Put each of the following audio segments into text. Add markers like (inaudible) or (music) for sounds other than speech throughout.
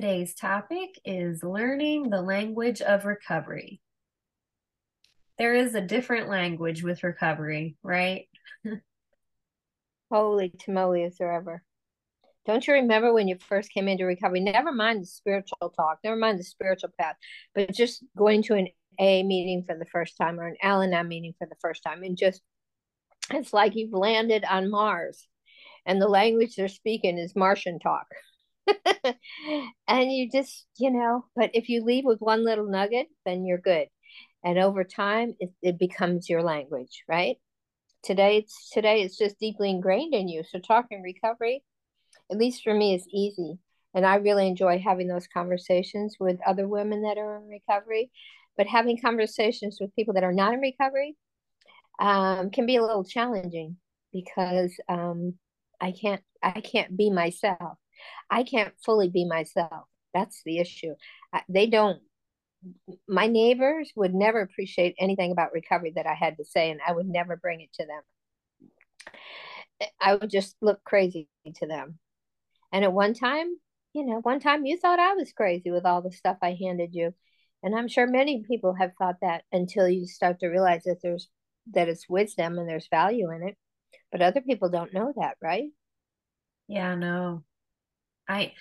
Today's topic is learning the language of recovery. There is a different language with recovery, right? (laughs) Holy tamale, is there ever? Don't you remember when you first came into recovery? Never mind the spiritual talk, never mind the spiritual path, but just going to an A meeting for the first time or an Al Anon meeting for the first time, and just it's like you've landed on Mars, and the language they're speaking is Martian talk. (laughs) and you just, you know, but if you leave with one little nugget, then you're good. And over time, it, it becomes your language, right? Today, it's today it's just deeply ingrained in you. So talking recovery, at least for me, is easy. And I really enjoy having those conversations with other women that are in recovery. But having conversations with people that are not in recovery um, can be a little challenging because um, I can't I can't be myself. I can't fully be myself. That's the issue. They don't. My neighbors would never appreciate anything about recovery that I had to say, and I would never bring it to them. I would just look crazy to them. And at one time, you know, one time you thought I was crazy with all the stuff I handed you. And I'm sure many people have thought that until you start to realize that there's that it's wisdom and there's value in it. But other people don't know that, right? Yeah, no. I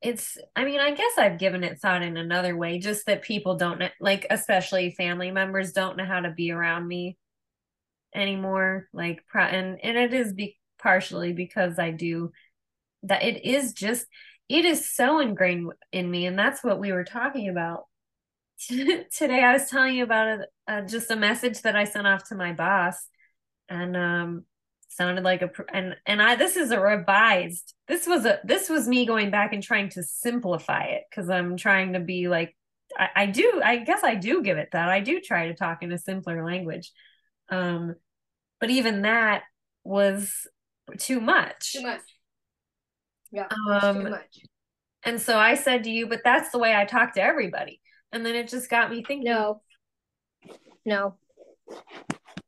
it's I mean, I guess I've given it thought in another way, just that people don't know, like especially family members don't know how to be around me anymore. Like and and it is be partially because I do that it is just it is so ingrained in me and that's what we were talking about (laughs) today i was telling you about a, just a message that i sent off to my boss and um sounded like a and and i this is a revised this was a this was me going back and trying to simplify it because i'm trying to be like I, I do i guess i do give it that i do try to talk in a simpler language. Um but even that was too much. Too much. Yeah um too much. and so i said to you but that's the way i talk to everybody. And then it just got me thinking. No. No.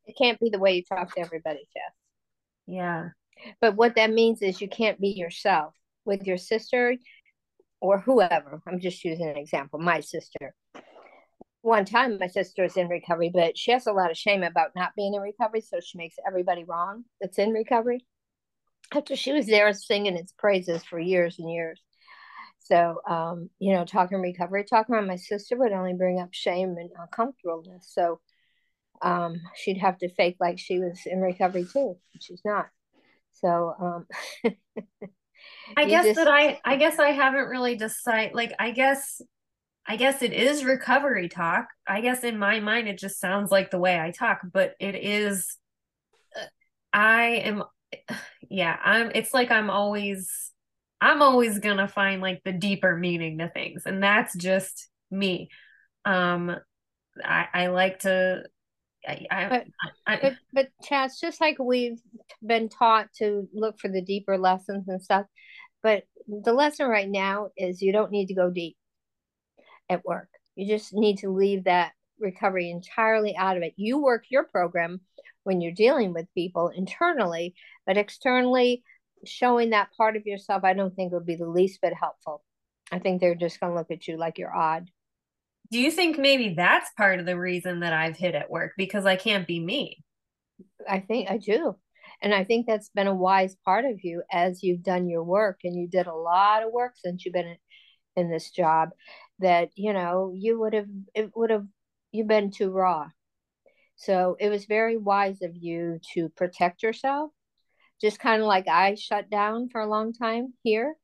It can't be the way you talk to everybody jeff yeah. But what that means is you can't be yourself with your sister or whoever. I'm just using an example. My sister. One time, my sister is in recovery, but she has a lot of shame about not being in recovery. So she makes everybody wrong that's in recovery. After she was there singing its praises for years and years. So, um, you know, talking recovery, talking about my sister would only bring up shame and uncomfortableness. So, um, she'd have to fake like she was in recovery too. She's not. So um, (laughs) I guess just, that I I guess I haven't really decided. Like I guess I guess it is recovery talk. I guess in my mind it just sounds like the way I talk, but it is. I am, (sighs) yeah. I'm. It's like I'm always. I'm always gonna find like the deeper meaning to things, and that's just me. Um, I I like to I, I, but, I, but but Chaz, just like we've been taught to look for the deeper lessons and stuff, but the lesson right now is you don't need to go deep at work. You just need to leave that recovery entirely out of it. You work your program when you're dealing with people internally, but externally, showing that part of yourself, I don't think would be the least bit helpful. I think they're just going to look at you like you're odd do you think maybe that's part of the reason that I've hit at work because I can't be me? I think I do. And I think that's been a wise part of you as you've done your work and you did a lot of work since you've been in, this job that, you know, you would have, it would have, you've been too raw. So it was very wise of you to protect yourself. Just kind of like I shut down for a long time here.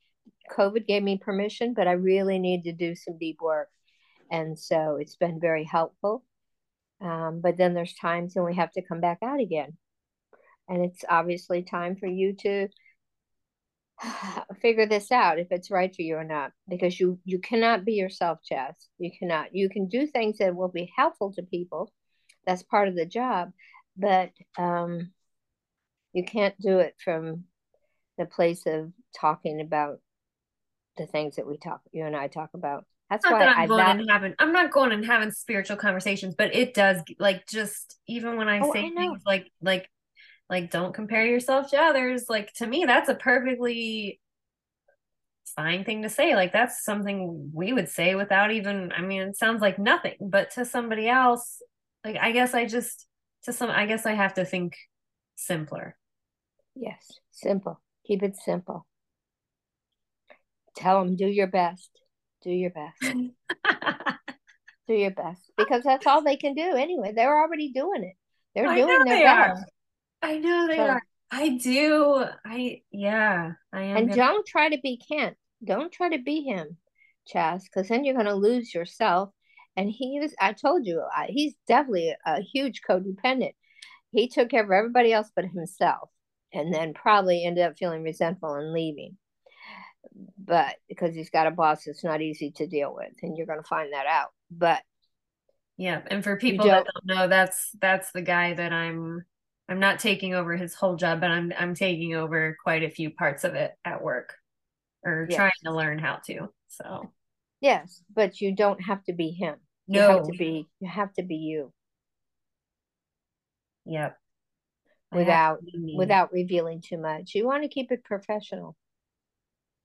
COVID gave me permission, but I really need to do some deep work and so it's been very helpful. Um, but then there's times when we have to come back out again. And it's obviously time for you to (sighs) figure this out if it's right for you or not because you you cannot be yourself Chess. you cannot. You can do things that will be helpful to people. That's part of the job. But um you can't do it from the place of talking about the things that we talk you and I talk about that's not why that I'm I going that, and having I'm not going and having spiritual conversations, but it does like just even when I Oh, say I things like like like don't compare yourself to others, like to me that's a perfectly fine thing to say. Like that's something we would say without even I mean it sounds like nothing, but to somebody else, like I guess I just to some I guess I have to think simpler. yes simple keep it simple tell them do your best do your best. (laughs) Do your best because that's all they can do anyway. They're already doing it. They're I doing their they are. best. I know they So- are. I do. I yeah, I am and gonna- don't try to be Kent. Don't try to be him Chas because then you're going to lose yourself. And he was I told you I, he's definitely a huge codependent. He took care of everybody else but himself and then probably ended up feeling resentful and leaving but because he's got a boss that's not easy to deal with and you're going to find that out but Yeah, and for people that don't- don't know, that's that's the guy that I'm I'm not taking over his whole job, but I'm I'm taking over quite a few parts of it at work or Yes. trying to learn how to. So yes but you don't have to be him you no, have to be you have to be you yep. I have to without without revealing too much you want to keep it professional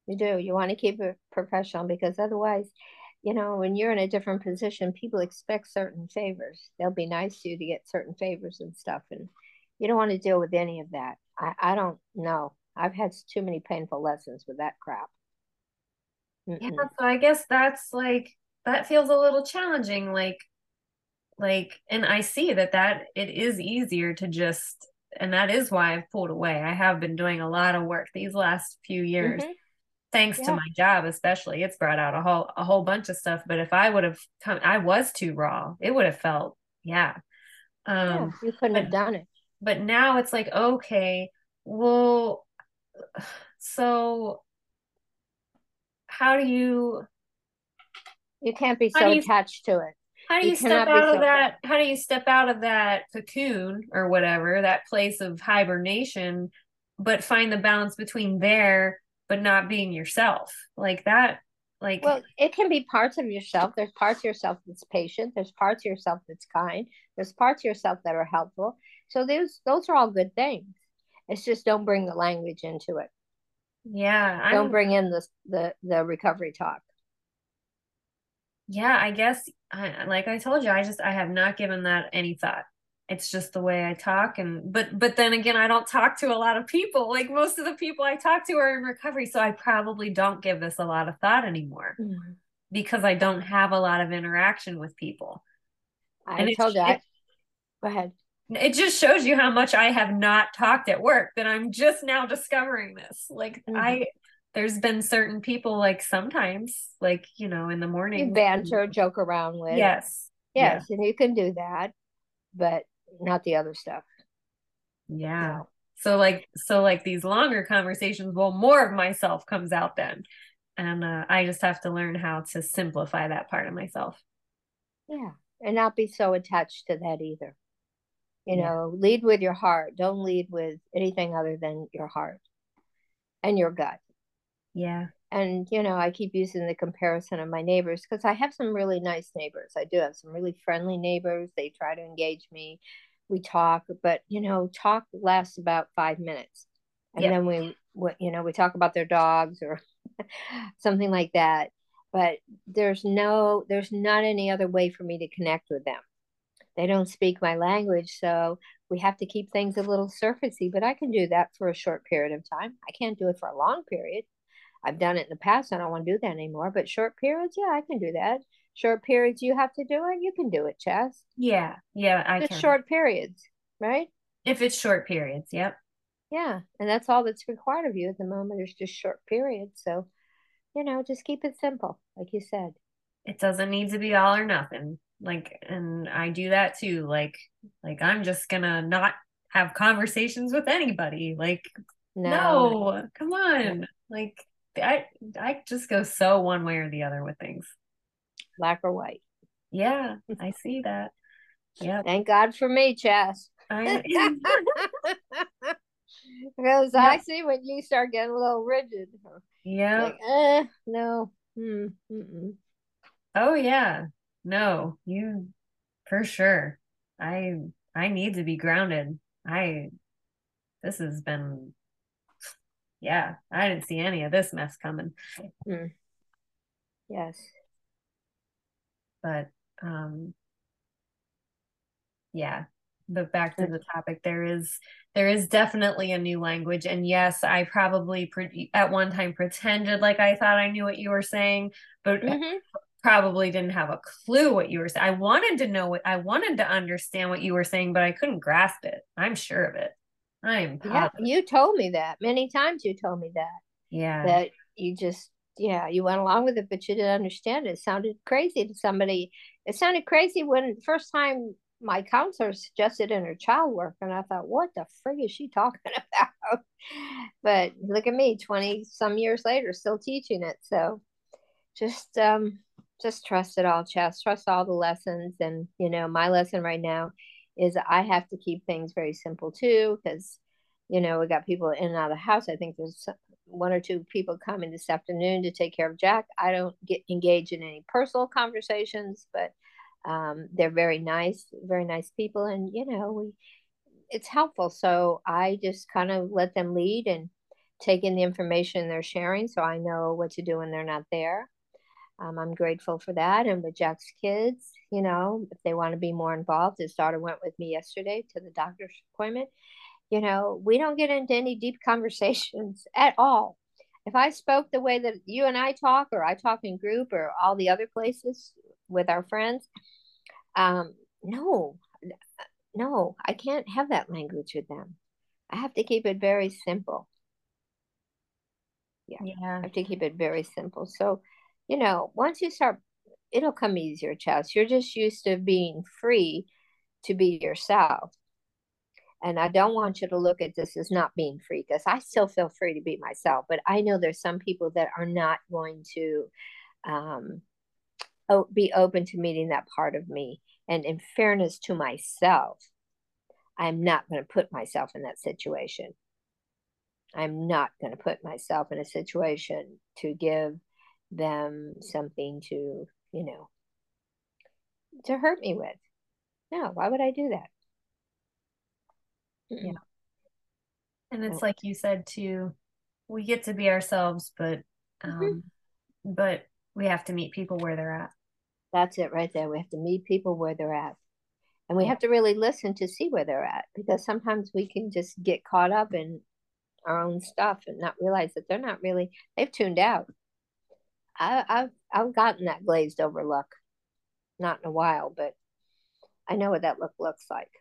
you do you want to keep it professional because otherwise you know when you're in a different position people expect certain favors they'll be nice to you to get certain favors and stuff and you don't want to deal with any of that i, I don't know i've had too many painful lessons with that crap Yeah, Mm-mm. so I guess that's like that feels a little challenging like like and I see that that it is easier to just and that is why I've pulled away. I have been doing a lot of work these last few years. Mhm. Thanks to my job especially. It's brought out a whole a whole bunch of stuff, but if I would have come I was too raw. It would have felt yeah. yeah Um you couldn't but- have done it but now it's like okay, well so how do you you can't be so you- attached to it How do You you, step out of so- that? How do you step out of that cocoon or whatever, that place of hibernation, but find the balance between there but not being yourself? Like that, like Well, it can be parts of yourself. There's parts of yourself that's patient. There's parts of yourself that's kind. There's parts of yourself that are helpful. So those those are all good things. It's just don't bring the language into it. yeah, Don't I'm, bring in the the the recovery talk. yeah, I guess I like I told you, I just I have not given that any thought. It's just the way I talk and but but then again, I don't talk to a lot of people. Like most of the people I talk to are in recovery, so I probably don't give this a lot of thought anymore because I don't have a lot of interaction with people. I And told you. It- go ahead. It just shows you how much I have not talked at work that I'm just now discovering this. Like Mhm. I there's been certain people like sometimes like, you know, in the morning. You banter, joke around with. Yes. Yes, and you can do that, but not the other stuff. Yeah. No. So like so like these longer conversations, well more of myself comes out then. And uh, I just have to learn how to simplify that part of myself. Yeah, and not be so attached to that either. You Yeah. know, lead with your heart. Don't lead with anything other than your heart and your gut. Yeah. And, you know, I keep using the comparison of my neighbors because I have some really nice neighbors. I do have some really friendly neighbors. They try to engage me. We talk, but, you know, talk lasts about five minutes. And Yep. then we, we, you know, we talk about their dogs or (laughs) something like that. But there's no, there's not any other way for me to connect with them. They don't speak my language. So we have to keep things a little surfacey, but I can do that for a short period of time. I can't do it for a long period. I've done it in the past. I don't want to do that anymore. But short periods, yeah, I can do that. Short periods, you have to do it. You can do it, Chess. Yeah. Yeah, I Just can. short periods, right? If it's short periods, yep. Yeah, and that's all that's required of you at the moment. There's just short periods. So, you know, just keep it simple, like you said. it doesn't need to be all or nothing like and i do that too like like i'm just gonna not have conversations with anybody like No, no, come on Like I I just go so one way or the other with things. Black or white. Yeah, (laughs) I see that. Yeah. Thank God for me, Chess. I (laughs) because I see when you start getting a little rigid. Yeah. Like, eh, no. Hmm. Oh yeah. No, you for sure. I I need to be grounded. I this has been yeah, I didn't see any of this mess coming. Mm. Yes. But um yeah, but back to the topic there is there is definitely a new language and yes i probably pre- at one time pretended like i thought i knew what you were saying but mm-hmm. probably didn't have a clue what you were saying i wanted to know what i wanted to understand what you were saying but i couldn't grasp it i'm sure of it i'm yeah you told me that. Many times you told me that. Yeah. That you just yeah you went along with it but you didn't understand it. it sounded crazy to somebody. It sounded crazy when first time my counselor suggested inner child work and i thought what the frig is she (laughs) talking about? But look at me 20 some years later still teaching it. So just um just trust it all chess trust all the lessons and you know my lesson right now is i have to keep things very simple too because you know we got people in and out of the house i think there's one or two people coming this afternoon to take care of jack i don't get engaged in any personal conversations but um, they're very nice, very nice people, and you know, we it's helpful. So I just kind of let them lead and take in the information they're sharing, so I know what to do when they're not there. Um, I'm grateful for that. And with Jack's kids, you know, if they want to be more involved, his daughter went with me yesterday to the doctor's appointment. You know, we don't get into any deep (laughs) conversations at all. If I spoke the way that you and I talk, or I talk in group, or all the other places with our friends, um, no, no, I can't have that language with them. I have to keep it very simple. Yeah, yeah. I have to keep it very simple. So, you know, once you start, it'll come easier, Chas. You're just used to being free to be yourself. And I don't want you to look at this as not being free because I still feel free to be myself. But I know there's some people that are not going to um, be open to meeting that part of me. And in fairness to myself, I'm not going to put myself in that situation. I'm not going to put myself in a situation to give them something to, you know, to hurt me with. No, why would I do that? Yeah. And it's like you said too, we get to be ourselves, but mm-hmm. um mm-hmm. but we have to meet people where they're at. That's it right there. We have to meet people where they're at. And we have to really listen to see where they're at because sometimes we can just get caught up in our own stuff and not realize that they're not really, they've tuned out. I, I've, I've gotten that glazed over look. Not in a while, but I know what that look looks like.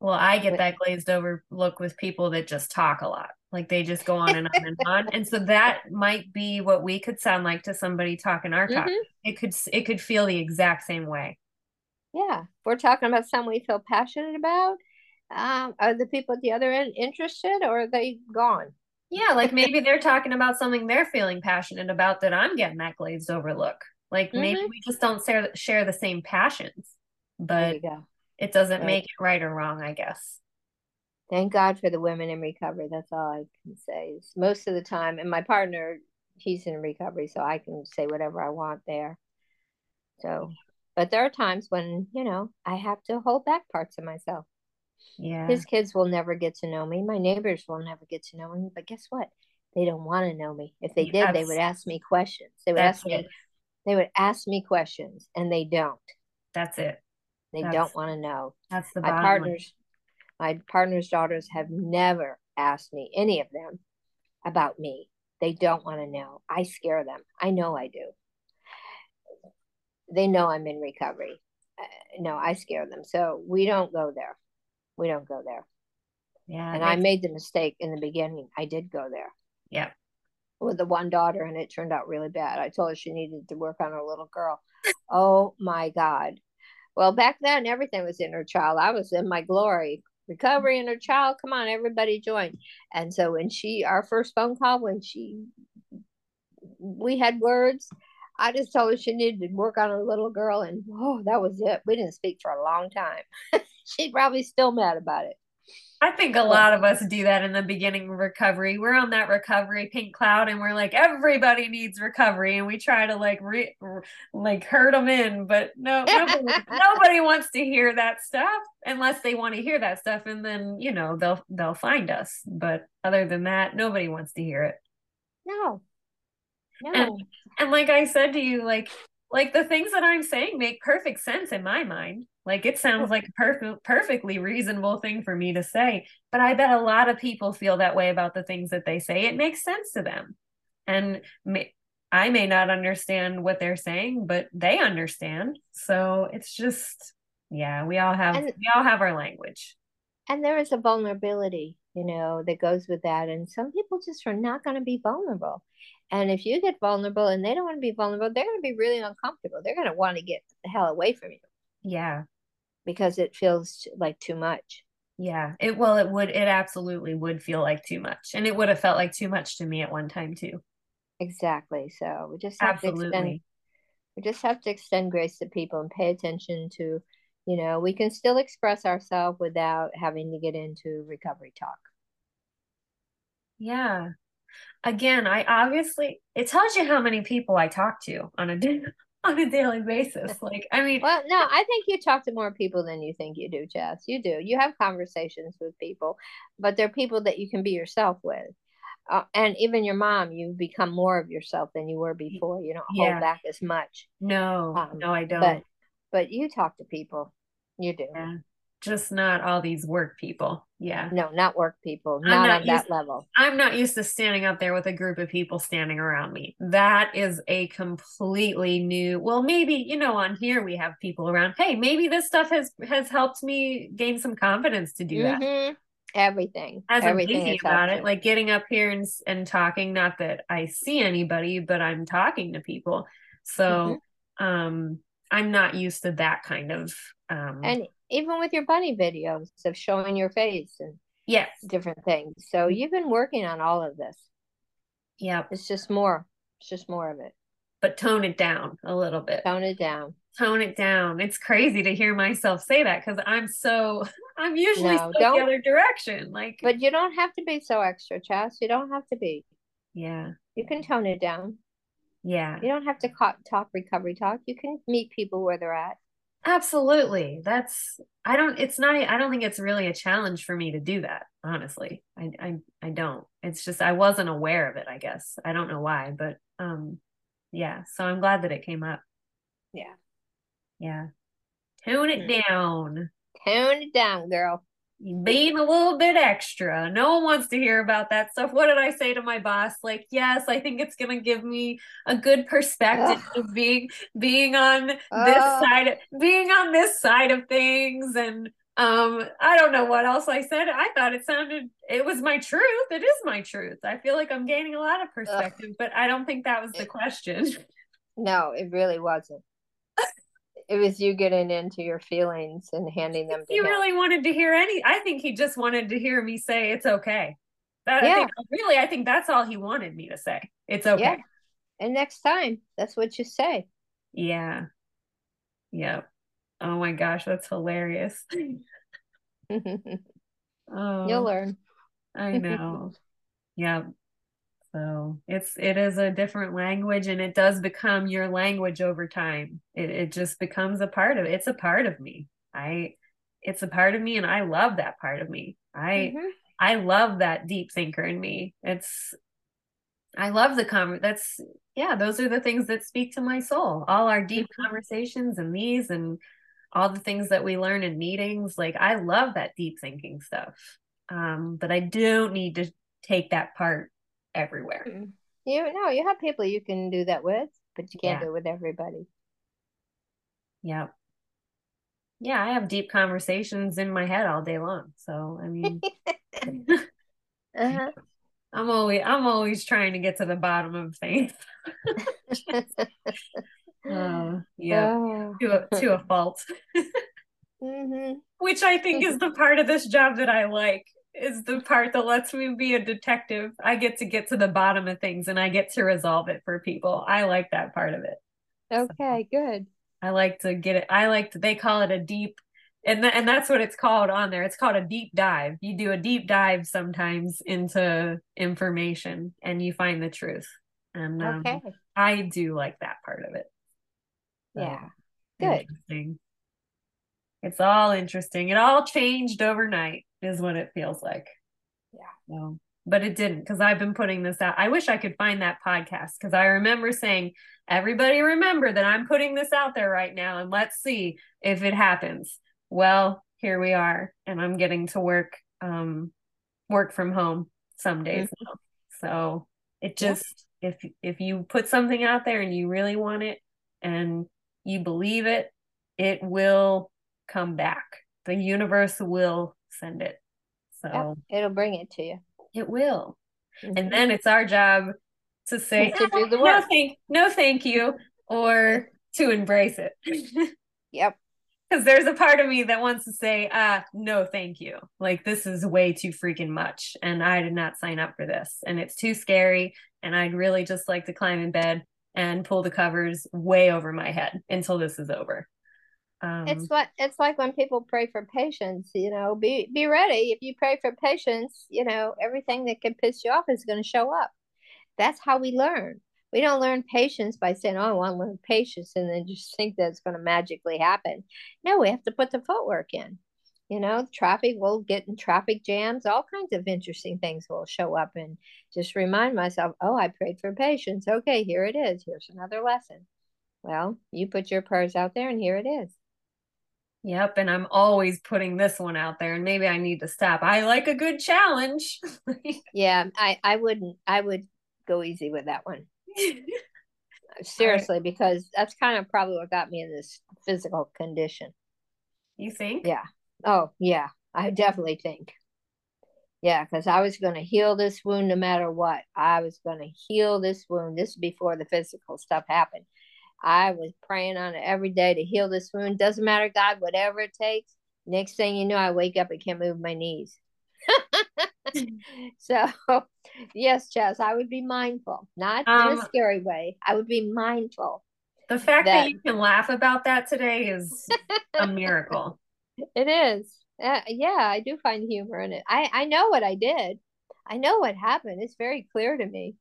Well, I get that glazed over look with people that just talk a lot. Like they just go on and on and on. And so that might be what we could sound like to somebody talking our talk. Mm-hmm. It could it could feel the exact same way. Yeah. we're talking about something we feel passionate about. Um, are the people at the other end interested or are they gone? Yeah, like maybe they're talking about something they're feeling passionate about that I'm getting that glazed over look. Like mm-hmm. maybe we just don't share share the same passions, but it doesn't right. make it right or wrong, I guess thank God for the women in recovery. That's all I can say. Is most of the time, and my partner, he's in recovery, so I can say whatever I want there. So, but there are times when you know I have to hold back parts of myself. Yeah, his kids will never get to know me. My neighbors will never get to know me. But guess what? They don't want to know me. If they did, they would ask me questions. They would ask me. They would ask me questions, and they don't. That's it. They that's, don't want to know. That's the my partners. My partner's daughters have never asked me, any of them, about me. They don't want to know. I scare them. I know I do. They know I'm in recovery. Uh, no, I scare them. So we don't go there. We don't go there. Yeah. And I made the mistake in the beginning. I did go there. Yeah. With the one daughter, and it turned out really bad. I told her she needed to work on her little girl. oh my God. Well, back then, everything was inner child. I was in my glory recovery and her child come on everybody join and so when she our first phone call when she we had words. I just told her she needed to work on her little girl, and oh, that was it. We didn't speak for a long time. (laughs) She's probably still mad about it. I think a lot of us do that in the beginning of recovery. We're on that recovery pink cloud and we're like everybody needs recovery and we try to like re- like hurt them in, but no (laughs) nobody, nobody wants to hear that stuff unless they want to hear that stuff and then, you know, they'll they'll find us. But other than that, nobody wants to hear it. No. No. And, and like I said to you like like the things that I'm saying make perfect sense in my mind. Like it sounds like a perfect, perfectly reasonable thing for me to say, but I bet a lot of people feel that way about the things that they say. It makes sense to them, and may, I may not understand what they're saying, but they understand. So it's just, yeah, we all have and, we all have our language, and there is a vulnerability, you know, that goes with that. And some people just are not going to be vulnerable. And if you get vulnerable and they don't want to be vulnerable, they're going to be really uncomfortable. They're going to want to get the hell away from you. Yeah because it feels like too much. Yeah, it well, it would, it absolutely would feel like too much, and it would have felt like too much to me at one time too. Exactly. So we just have absolutely. to extend, we just have to extend grace to people and pay attention to, you know, we can still express ourselves without having to get into recovery talk. Yeah. Again, I obviously it tells you how many people I talk to on a (laughs) on a daily basis. (laughs) Like, I mean, well, no, I think you talk to more people than you think you do, Jess. You do. You have conversations with people, but they're people that you can be yourself with. Uh, and even your mom, you become more of yourself than you were before. You don't yeah. hold back as much. No, um, no, I don't. But, but you talk to people. You do. Yeah just not all these work people. Yeah. No, not work people. Not, not on that level. I'm not used to standing up there with a group of people standing around me. That is a completely new. Well, maybe you know, on here we have people around. Hey, maybe this stuff has has helped me gain some confidence to do mm-hmm. that. Everything. As Everything I'm thinking about it, like getting up here and and talking. Not that I see anybody, but I'm talking to people. So, mm-hmm. um, I'm not used to that kind of um and even with your bunny videos of showing your face and yes. different things. So mm-hmm. you've been working on all of this. Yeah it's just more it's just more of it. But tone it down a little bit. Tone it down. Tone it down. It's crazy to hear myself say that because i'm so (laughs) i'm usually no, so the other direction like but you don't have to be so extra chas. You don't have to be. Yeah. You can tone it down. Yeah. You don't have to talk recovery talk. You can meet people where they're at Absolutely. That's I don't it's not I don't think it's really a challenge for me to do that, honestly. I I I don't. It's just I wasn't aware of it, I guess. I don't know why, but um yeah, so I'm glad that it came up. Yeah. Yeah. Tone it hmm. down. Tone it down, girl being a little bit extra. No one wants to hear about that stuff. What did I say to my boss? Like, yes, I think it's gonna give me a good perspective Ugh. of being being on this side, being on this side of things, and um, I don't know what else I said. I thought it sounded it was my truth. It is my truth. I feel like I'm gaining a lot of perspective, Ugh. but I don't think that was the question. (laughs) No, it really wasn't it was you getting into your feelings and handing them he him. really wanted to hear any i think he just wanted to hear me say it's okay. That, yeah. I think, really i think that's all he wanted me to say. It's okay. Yeah. and next time that's what you say. Yeah. Yeah oh my gosh that's hilarious. (laughs) Oh, you'll learn. I know. (laughs) Yeah so it's it is a different language and it does become your language over time. It it just becomes a part of. It's a part of me. I it's a part of me and I love that part of me. I mm-hmm. I love that deep thinker in me. It's I love the conver that's yeah, those are the things that speak to my soul. All our deep mm-hmm. conversations and these and all the things that we learn in meetings. Like I love that deep thinking stuff. Um, but I don't need to take that part everywhere. Mm-hmm. You know, you have people you can do that with, but you can't yeah. do it with everybody. Yeah. Yeah, I have deep conversations in my head all day long. So I mean (laughs) (laughs) uh-huh. I'm always I'm always trying to get to the bottom of things. (laughs) uh, yeah, oh. to a to a fault. mm-hmm. Which I think is the part of this job that I like is the part that lets me be a detective. I get to get to the bottom of things and I get to resolve it for people. I like that part of it. Okay, so, good. I like to get it. I like to, they call it a deep, and, th- and that's what it's called on there. It's called a deep dive. You do a deep dive sometimes into information and you find the truth. And um, okay. I do like that part of it. So, yeah. Good. It's all interesting. It all changed overnight, is what it feels like. Yeah. So, but it didn't because I've been putting this out. I wish I could find that podcast because I remember saying, everybody remember that I'm putting this out there right now and let's see if it happens. Well, here we are, and I'm getting to work um work from home some days mm-hmm. So it just yeah. if if you put something out there and you really want it and you believe it, it will come back. The universe will send it. So yep, it'll bring it to you. It will. Mm-hmm. And then it's our job to say to do the work. No thank, no thank you or to embrace it. (laughs) yep. Because there's a part of me that wants to say, uh, no, thank you. Like this is way too freaking much. And I did not sign up for this. And it's too scary. And I'd really just like to climb in bed and pull the covers way over my head until this is over. Um, it's like it's like when people pray for patience. You know, be be ready. If you pray for patience, you know everything that can piss you off is going to show up. That's how we learn. We don't learn patience by saying, "Oh, I want to learn patience," and then just think that it's going to magically happen. No, we have to put the footwork in. You know, traffic will get in traffic jams. All kinds of interesting things will show up, and just remind myself, "Oh, I prayed for patience. Okay, here it is. Here's another lesson." Well, you put your prayers out there, and here it is. Yep, and I'm always putting this one out there, and maybe I need to stop. I like a good challenge. (laughs) yeah, I I wouldn't. I would go easy with that one. (laughs) Seriously, right. because that's kind of probably what got me in this physical condition. You think? Yeah. Oh, yeah. I definitely think. Yeah, because I was going to heal this wound no matter what. I was going to heal this wound. This before the physical stuff happened. I was praying on it every day to heal this wound. Doesn't matter, God, whatever it takes. Next thing you know, I wake up and can't move my knees. (laughs) so, (laughs) yes, Chess, I would be mindful, not um, in a um, scary way. I would be mindful. The fact that, that you can laugh about that today is a (laughs) miracle. It is. Uh, yeah, I do find humor in it. I, I know what I did. I know what happened. It's very clear to me.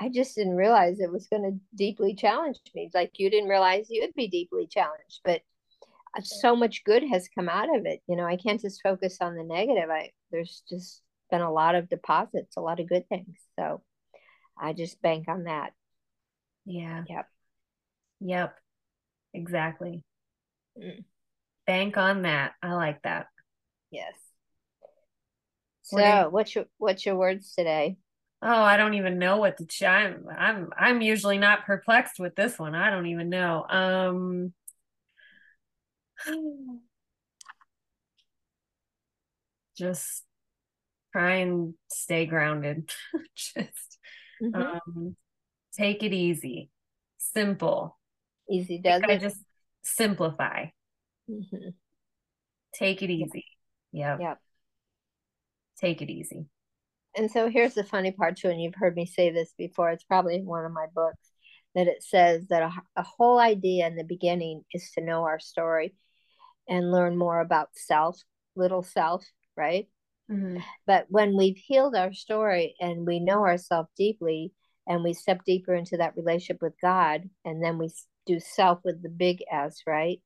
I just didn't realize it was going to deeply challenge me. Like you didn't realize you'd be deeply challenged, but uh, so much good has come out of it. You know, I can't just focus on the negative. I there's just been a lot of deposits, a lot of good things. So I just bank on that. Yeah. Yep. Yep. Exactly. Mm. Bank on that. I like that. Yes. So, what's your what's your words today? Oh, I don't even know what to. Ch- I'm I'm I'm usually not perplexed with this one. I don't even know. Um. (sighs) Just try and stay grounded. (laughs) just mm-hmm. um, take it easy, simple. Easy does it. Just simplify. Mm-hmm. Take it easy. Yep. Yep. Take it easy and so here's the funny part too, and you've heard me say this before. It's probably in one of my books that it says that a, a whole idea in the beginning is to know our story and learn more about self, little self, right? Mm-hmm. But when we've healed our story and we know ourselves deeply, and we step deeper into that relationship with God, and then we do self with the big S, right?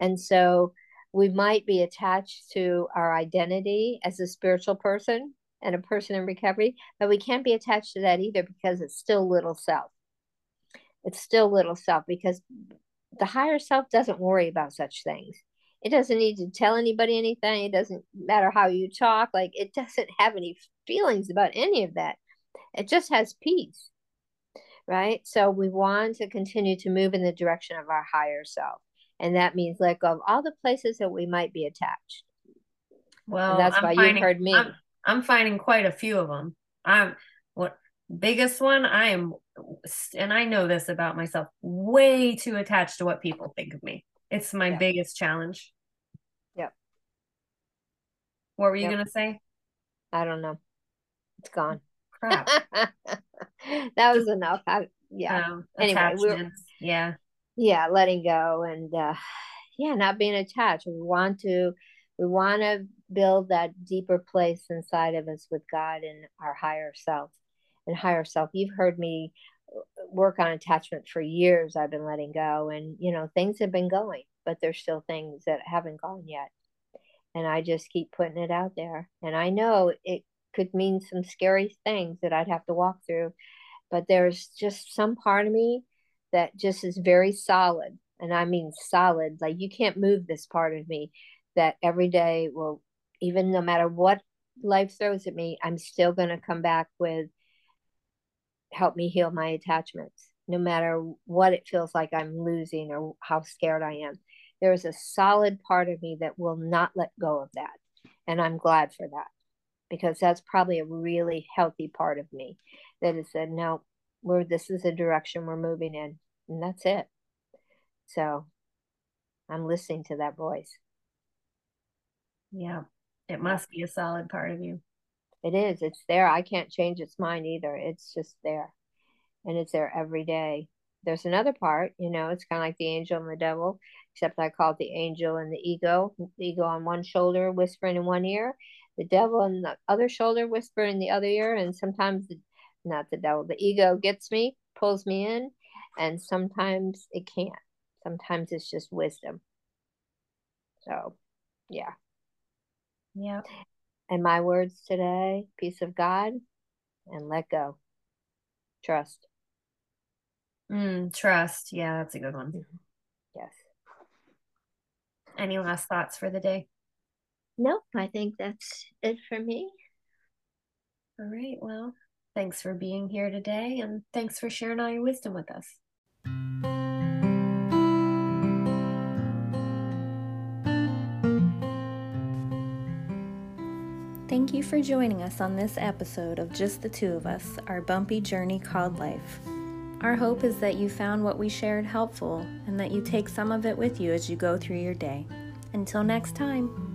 And so we might be attached to our identity as a spiritual person and a person in recovery, but we can't be attached to that either because it's still little self. It's still little self because the higher self doesn't worry about such things. It doesn't need to tell anybody anything. It doesn't matter how you talk. Like it doesn't have any feelings about any of that. It just has peace. Right. So we want to continue to move in the direction of our higher self. And that means let go of all the places that we might be attached. Well, and that's I'm why finding, you've heard me. I'm, I'm finding quite a few of them. I'm what biggest one I am and I know this about myself, way too attached to what people think of me. It's my biggest challenge. Yep. What were you yep. gonna say? I don't know. It's gone. Crap. (laughs) that was enough. I, yeah. Um, Anyway, we're- yeah. yeah letting go and uh yeah not being attached we want to we want to build that deeper place inside of us with god and our higher self and higher self. You've heard me work on attachment for years. I've been letting go and you know things have been going but there's still things that haven't gone yet. And i just keep putting it out there. And i know it could mean some scary things that i'd have to walk through but there's just some part of me that just is very solid. And I mean solid, like you can't move this part of me that every day will, even no matter what life throws at me, I'm still going to come back with help me heal my attachments, no matter what it feels like I'm losing or how scared I am. There is a solid part of me that will not let go of that. And I'm glad for that because that's probably a really healthy part of me that has said, no, we're this is the direction we're moving in and that's it so i'm listening to that voice Yeah. It must be a solid part of you. it is. It's there. I can't change its mind either. It's just there. And it's there every day. There's another part you know it's kind of like the angel and the devil except i call it the angel and the ego the ego on one shoulder whispering in one ear the devil on the other shoulder whispering in the other ear and sometimes the, not the devil the ego gets me pulls me in and sometimes it can't. Sometimes it's just wisdom. So yeah Yeah. and my words today peace of god and let go trust Mm, trust. Yeah, that's a good one. yes Any last thoughts for the day? nope i think that's it for me All right. Well, thanks for being here today and thanks for sharing all your wisdom with us. Thank you for joining us on this episode of Just the Two of Us, our bumpy journey called life. Our hope is that you found what we shared helpful and that you take some of it with you as you go through your day. Until next time.